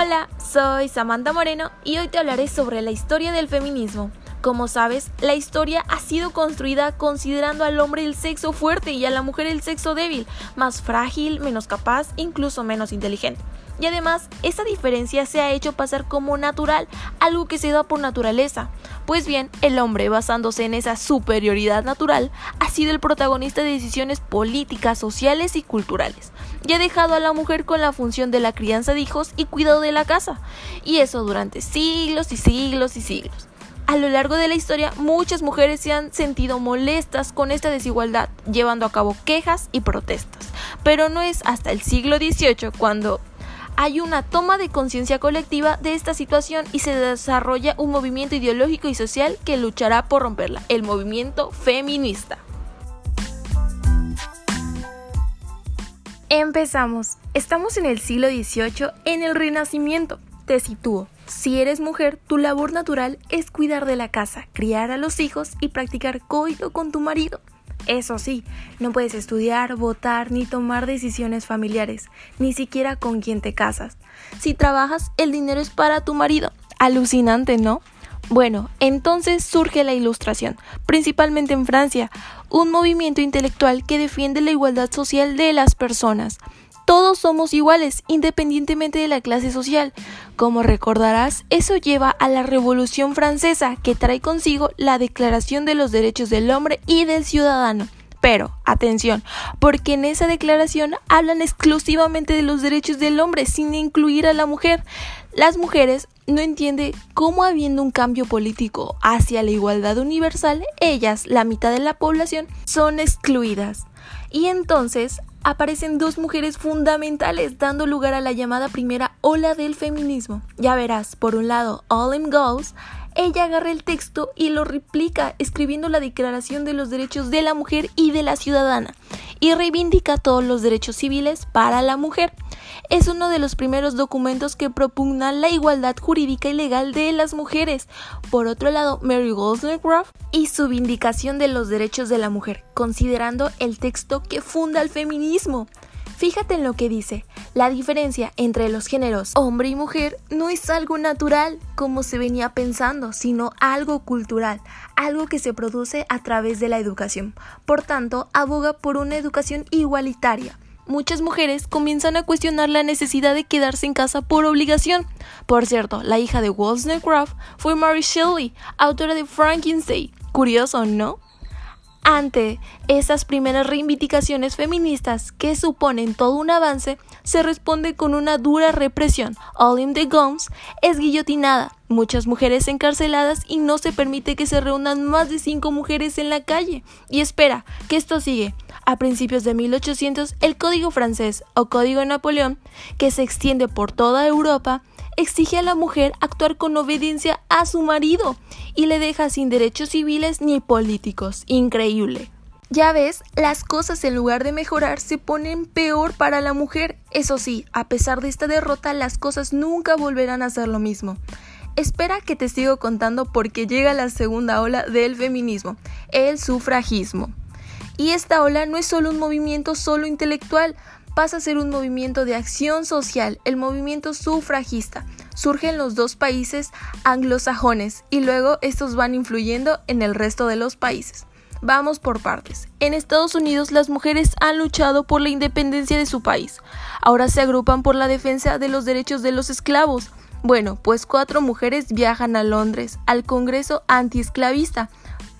Hola, soy Samantha Moreno y hoy te hablaré sobre la historia del feminismo. Como sabes, la historia ha sido construida considerando al hombre el sexo fuerte y a la mujer el sexo débil, más frágil, menos capaz, incluso menos inteligente. Y además, esa diferencia se ha hecho pasar como natural, algo que se da por naturaleza. Pues bien, el hombre, basándose en esa superioridad natural, ha sido el protagonista de decisiones políticas, sociales y culturales. Y ha dejado a la mujer con la función de la crianza de hijos y cuidado de la casa. Y eso durante siglos y siglos y siglos. A lo largo de la historia, muchas mujeres se han sentido molestas con esta desigualdad, llevando a cabo quejas y protestas. Pero no es hasta el siglo XVIII cuando hay una toma de conciencia colectiva de esta situación y se desarrolla un movimiento ideológico y social que luchará por romperla, el movimiento feminista. Empezamos. Estamos en el siglo XVIII, en el Renacimiento. Te sitúo. Si eres mujer, tu labor natural es cuidar de la casa, criar a los hijos y practicar coito con tu marido. Eso sí, no puedes estudiar, votar ni tomar decisiones familiares, ni siquiera con quien te casas. Si trabajas, el dinero es para tu marido. Alucinante, ¿no? Bueno, entonces surge la Ilustración, principalmente en Francia, un movimiento intelectual que defiende la igualdad social de las personas. Todos somos iguales, independientemente de la clase social. Como recordarás, eso lleva a la Revolución Francesa, que trae consigo la Declaración de los Derechos del Hombre y del Ciudadano. Pero, atención, porque en esa declaración hablan exclusivamente de los derechos del hombre sin incluir a la mujer. Las mujeres no entienden cómo habiendo un cambio político hacia la igualdad universal, ellas, la mitad de la población, son excluidas. Y entonces aparecen dos mujeres fundamentales dando lugar a la llamada primera ola del feminismo. Ya verás, por un lado, Olin Goes, ella agarra el texto y lo replica escribiendo la Declaración de los Derechos de la Mujer y de la Ciudadana y reivindica todos los derechos civiles para la mujer. Es uno de los primeros documentos que propugnan la igualdad jurídica y legal de las mujeres. Por otro lado, Mary Wollstonecraft y su vindicación de los derechos de la mujer, considerando el texto que funda el feminismo. Fíjate en lo que dice. La diferencia entre los géneros hombre y mujer no es algo natural, como se venía pensando, sino algo cultural, algo que se produce a través de la educación. Por tanto, aboga por una educación igualitaria muchas mujeres comienzan a cuestionar la necesidad de quedarse en casa por obligación. Por cierto, la hija de Wollstonecraft fue Mary Shelley, autora de Frankenstein. Curioso, ¿no? Ante esas primeras reivindicaciones feministas que suponen todo un avance, se responde con una dura represión. Olin de Gomes es guillotinada, muchas mujeres encarceladas y no se permite que se reúnan más de cinco mujeres en la calle. Y espera, que esto sigue. A principios de 1800, el Código francés o Código Napoleón, que se extiende por toda Europa, exige a la mujer actuar con obediencia a su marido y le deja sin derechos civiles ni políticos. Increíble. Ya ves, las cosas en lugar de mejorar se ponen peor para la mujer. Eso sí, a pesar de esta derrota, las cosas nunca volverán a ser lo mismo. Espera que te sigo contando porque llega la segunda ola del feminismo, el sufragismo. Y esta ola no es solo un movimiento solo intelectual, pasa a ser un movimiento de acción social, el movimiento sufragista. Surge en los dos países anglosajones y luego estos van influyendo en el resto de los países. Vamos por partes. En Estados Unidos las mujeres han luchado por la independencia de su país. Ahora se agrupan por la defensa de los derechos de los esclavos. Bueno, pues cuatro mujeres viajan a Londres, al Congreso antiesclavista.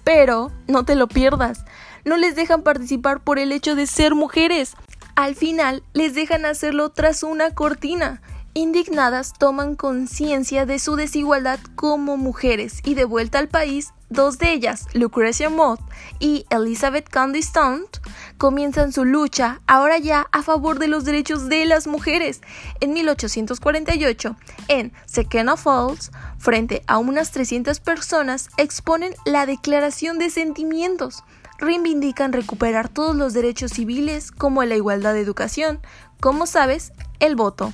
Pero, no te lo pierdas, no les dejan participar por el hecho de ser mujeres. Al final les dejan hacerlo tras una cortina. Indignadas toman conciencia de su desigualdad como mujeres y de vuelta al país, dos de ellas, Lucretia Mott y Elizabeth Cady Stanton, comienzan su lucha ahora ya a favor de los derechos de las mujeres. En 1848, en Secana Falls, frente a unas 300 personas, exponen la Declaración de Sentimientos reivindican recuperar todos los derechos civiles como la igualdad de educación, como sabes, el voto.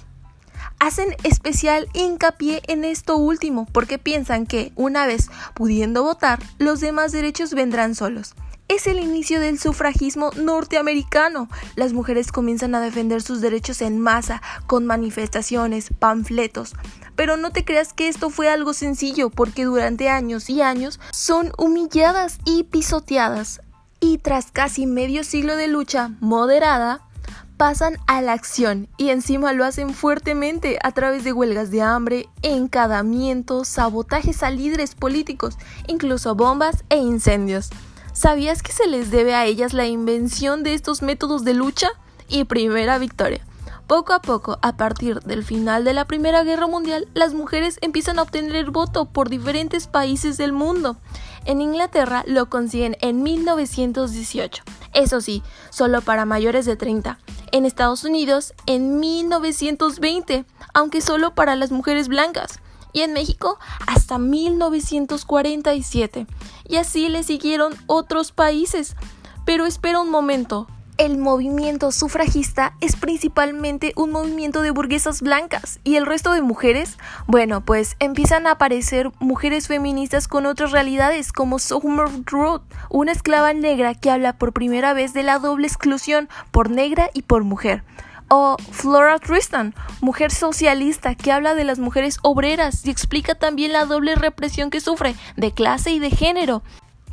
Hacen especial hincapié en esto último porque piensan que, una vez pudiendo votar, los demás derechos vendrán solos. es el inicio del sufragismo norteamericano. Las mujeres comienzan a defender sus derechos en masa, con manifestaciones, panfletos. Pero no te creas que esto fue algo sencillo, porque durante años y años son humilladas y pisoteadas. Y tras casi medio siglo de lucha moderada, pasan a la acción y encima lo hacen fuertemente a través de huelgas de hambre, encadamientos, sabotajes a líderes políticos, incluso bombas e incendios. ¿Sabías que se les debe a ellas la invención de estos métodos de lucha? Y primera victoria. Poco a poco, a partir del final de la Primera Guerra Mundial, las mujeres empiezan a obtener voto por diferentes países del mundo. En Inglaterra lo consiguen en 1918. Eso sí, solo para mayores de 30 en Estados Unidos en 1920, aunque solo para las mujeres blancas, y en México hasta 1947. Y así le siguieron otros países. Pero espera un momento, el movimiento sufragista es principalmente un movimiento de burguesas blancas. Y el resto de mujeres, bueno, pues empiezan a aparecer mujeres feministas con otras realidades como Summer Road, una esclava negra que habla por primera vez de la doble exclusión por negra y por mujer. O Flora Tristan, mujer socialista que habla de las mujeres obreras y explica también la doble represión que sufre de clase y de género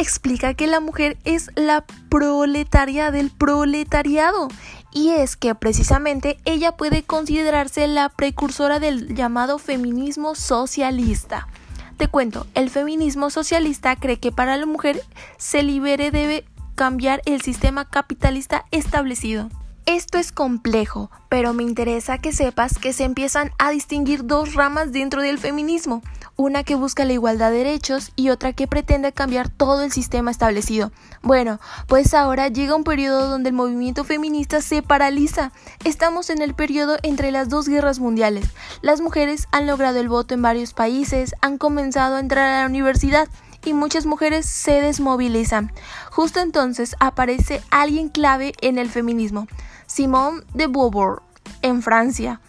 explica que la mujer es la proletaria del proletariado y es que precisamente ella puede considerarse la precursora del llamado feminismo socialista. Te cuento, el feminismo socialista cree que para la mujer se libere debe cambiar el sistema capitalista establecido. Esto es complejo, pero me interesa que sepas que se empiezan a distinguir dos ramas dentro del feminismo, una que busca la igualdad de derechos y otra que pretende cambiar todo el sistema establecido. Bueno, pues ahora llega un periodo donde el movimiento feminista se paraliza. Estamos en el periodo entre las dos guerras mundiales. Las mujeres han logrado el voto en varios países, han comenzado a entrar a la universidad y muchas mujeres se desmovilizan. Justo entonces aparece alguien clave en el feminismo. Simone de Beauvoir, en Francia.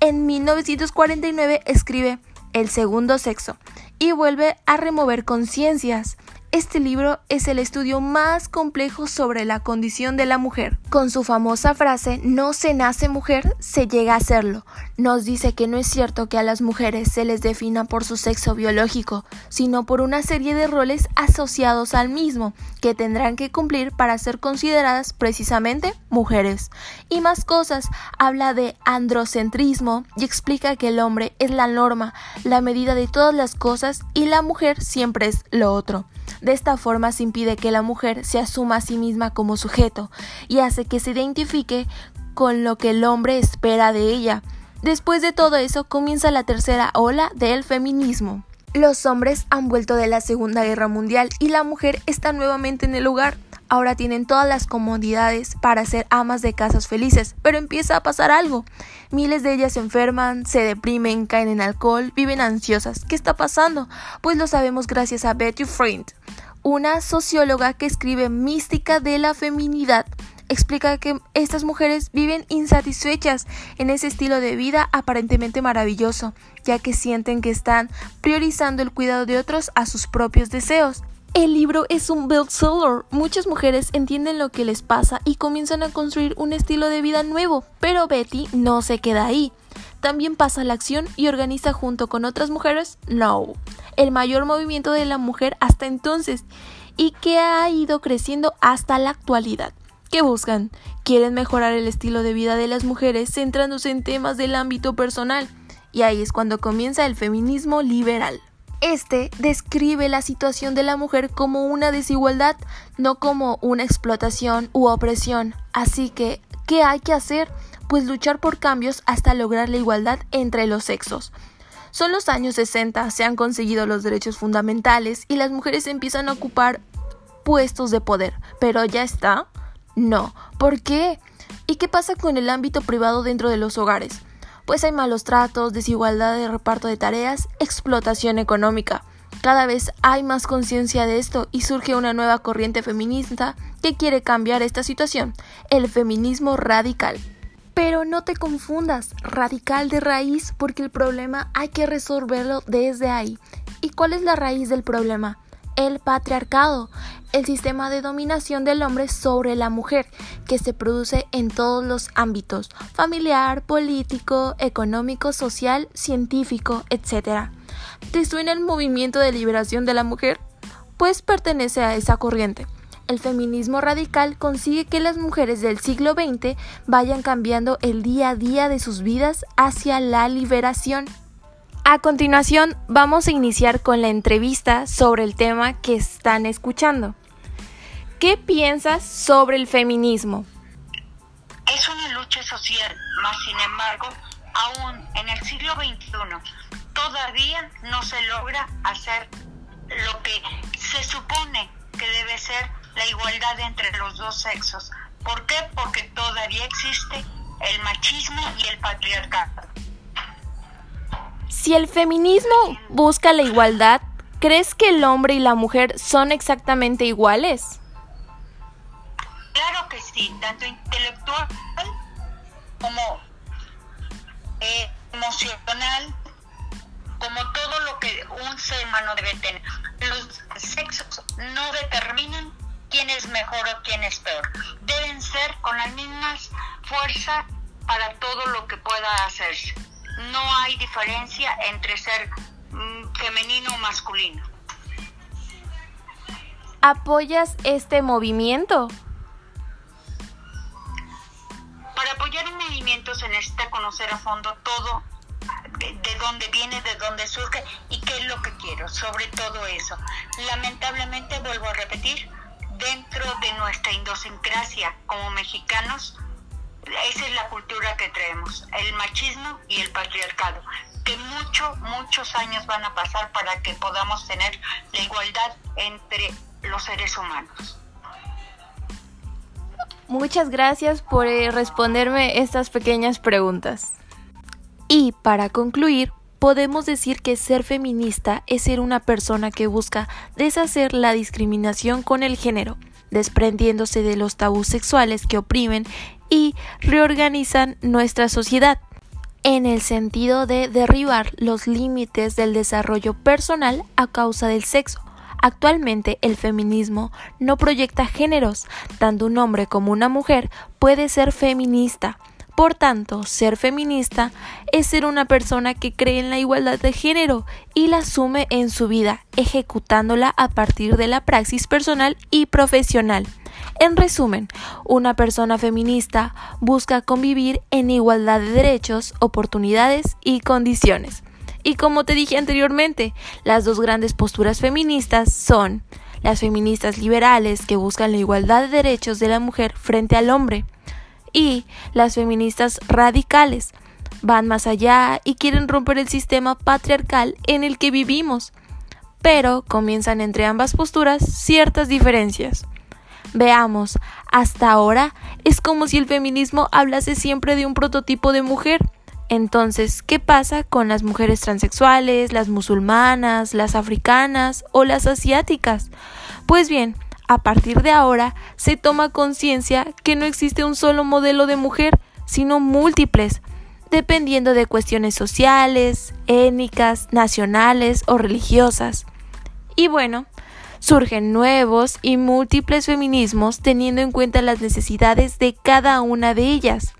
En 1949 escribe El segundo sexo y vuelve a remover conciencias. Este libro es el estudio más complejo sobre la condición de la mujer. Con su famosa frase no se nace mujer, se llega a serlo. Nos dice que no es cierto que a las mujeres se les defina por su sexo biológico, sino por una serie de roles asociados al mismo, que tendrán que cumplir para ser consideradas precisamente mujeres. Y más cosas, habla de androcentrismo y explica que el hombre es la norma, la medida de todas las cosas y la mujer siempre es lo otro. De esta forma se impide que la mujer se asuma a sí misma como sujeto y hace que se identifique con lo que el hombre espera de ella. Después de todo eso comienza la tercera ola del feminismo. Los hombres han vuelto de la Segunda Guerra Mundial y la mujer está nuevamente en el lugar. Ahora tienen todas las comodidades para ser amas de casas felices, pero empieza a pasar algo. Miles de ellas se enferman, se deprimen, caen en alcohol, viven ansiosas. ¿Qué está pasando? Pues lo sabemos gracias a Betty Friend, una socióloga que escribe Mística de la Feminidad explica que estas mujeres viven insatisfechas en ese estilo de vida aparentemente maravilloso, ya que sienten que están priorizando el cuidado de otros a sus propios deseos. El libro es un bestseller. Muchas mujeres entienden lo que les pasa y comienzan a construir un estilo de vida nuevo, pero Betty no se queda ahí. También pasa la acción y organiza junto con otras mujeres No, el mayor movimiento de la mujer hasta entonces y que ha ido creciendo hasta la actualidad. ¿Qué buscan? Quieren mejorar el estilo de vida de las mujeres centrándose en temas del ámbito personal. Y ahí es cuando comienza el feminismo liberal. Este describe la situación de la mujer como una desigualdad, no como una explotación u opresión. Así que, ¿qué hay que hacer? Pues luchar por cambios hasta lograr la igualdad entre los sexos. Son los años 60, se han conseguido los derechos fundamentales y las mujeres empiezan a ocupar puestos de poder. Pero ya está. No. ¿Por qué? ¿Y qué pasa con el ámbito privado dentro de los hogares? Pues hay malos tratos, desigualdad de reparto de tareas, explotación económica. Cada vez hay más conciencia de esto y surge una nueva corriente feminista que quiere cambiar esta situación, el feminismo radical. Pero no te confundas, radical de raíz, porque el problema hay que resolverlo desde ahí. ¿Y cuál es la raíz del problema? El patriarcado. El sistema de dominación del hombre sobre la mujer, que se produce en todos los ámbitos, familiar, político, económico, social, científico, etc. ¿Te suena el movimiento de liberación de la mujer? Pues pertenece a esa corriente. El feminismo radical consigue que las mujeres del siglo XX vayan cambiando el día a día de sus vidas hacia la liberación. A continuación, vamos a iniciar con la entrevista sobre el tema que están escuchando. ¿Qué piensas sobre el feminismo? Es una lucha social, más sin embargo, aún en el siglo XXI todavía no se logra hacer lo que se supone que debe ser la igualdad entre los dos sexos. ¿Por qué? Porque todavía existe el machismo y el patriarcado. Si el feminismo busca la igualdad, ¿crees que el hombre y la mujer son exactamente iguales? Que sí, tanto intelectual como eh, emocional, como todo lo que un ser humano debe tener. Los sexos no determinan quién es mejor o quién es peor. Deben ser con las mismas fuerzas para todo lo que pueda hacerse no hay diferencia entre ser mm, femenino o masculino. ¿Apoyas este movimiento? Se necesita conocer a fondo todo, de, dónde viene, de dónde surge y qué es lo que quiero, sobre todo eso. Lamentablemente, vuelvo a repetir, dentro de nuestra idiosincrasia como mexicanos, esa es la cultura que traemos, el machismo y el patriarcado, que muchos, muchos años van a pasar para que podamos tener la igualdad entre los seres humanos. Muchas gracias por eh, responderme estas pequeñas preguntas. Y para concluir, podemos decir que ser feminista es ser una persona que busca deshacer la discriminación con el género, desprendiéndose de los tabús sexuales que oprimen y reorganizan nuestra sociedad en el sentido de derribar los límites del desarrollo personal a causa del sexo. Actualmente el feminismo no proyecta géneros, tanto un hombre como una mujer puede ser feminista. Por tanto, ser feminista es ser una persona que cree en la igualdad de género y la asume en su vida, ejecutándola a partir de la praxis personal y profesional. En resumen, una persona feminista busca convivir en igualdad de derechos, oportunidades y condiciones. Y como te dije anteriormente, las dos grandes posturas feministas son las feministas liberales que buscan la igualdad de derechos de la mujer frente al hombre y las feministas radicales van más allá y quieren romper el sistema patriarcal en el que vivimos. Pero comienzan entre ambas posturas ciertas diferencias. Veamos, hasta ahora es como si el feminismo hablase siempre de un prototipo de mujer. Entonces, ¿qué pasa con las mujeres transexuales, las musulmanas, las africanas o las asiáticas? Pues bien, a partir de ahora se toma conciencia que no existe un solo modelo de mujer, sino múltiples, dependiendo de cuestiones sociales, étnicas, nacionales o religiosas. Y bueno, surgen nuevos y múltiples feminismos teniendo en cuenta las necesidades de cada una de ellas.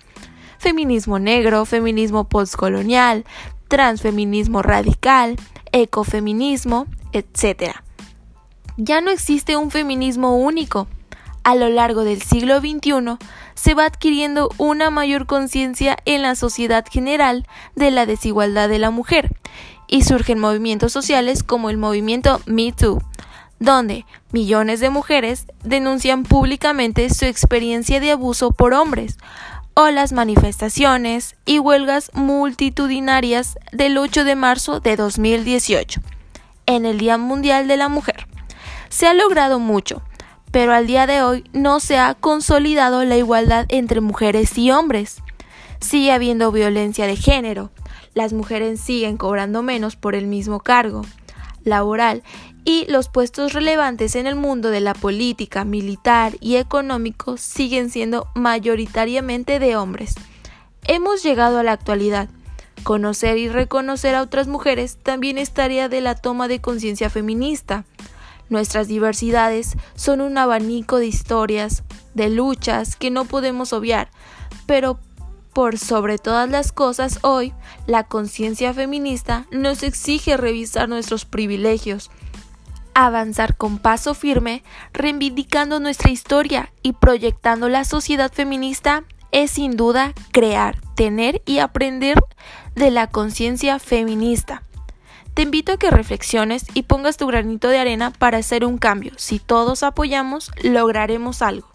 Feminismo negro, feminismo postcolonial, transfeminismo radical, ecofeminismo, etc. Ya no existe un feminismo único. A lo largo del siglo XXI se va adquiriendo una mayor conciencia en la sociedad general de la desigualdad de la mujer y surgen movimientos sociales como el movimiento Me Too, donde millones de mujeres denuncian públicamente su experiencia de abuso por hombres, o las manifestaciones y huelgas multitudinarias del 8 de marzo de 2018, en el Día Mundial de la Mujer. Se ha logrado mucho, pero al día de hoy no se ha consolidado la igualdad entre mujeres y hombres. Sigue habiendo violencia de género, las mujeres siguen cobrando menos por el mismo cargo laboral y los puestos relevantes en el mundo de la política, militar y económico siguen siendo mayoritariamente de hombres. Hemos llegado a la actualidad. Conocer y reconocer a otras mujeres también es tarea de la toma de conciencia feminista. Nuestras diversidades son un abanico de historias, de luchas que no podemos obviar, pero por sobre todas las cosas, hoy la conciencia feminista nos exige revisar nuestros privilegios, avanzar con paso firme, reivindicando nuestra historia y proyectando la sociedad feminista es sin duda crear, tener y aprender de la conciencia feminista. Te invito a que reflexiones y pongas tu granito de arena para hacer un cambio. Si todos apoyamos, lograremos algo.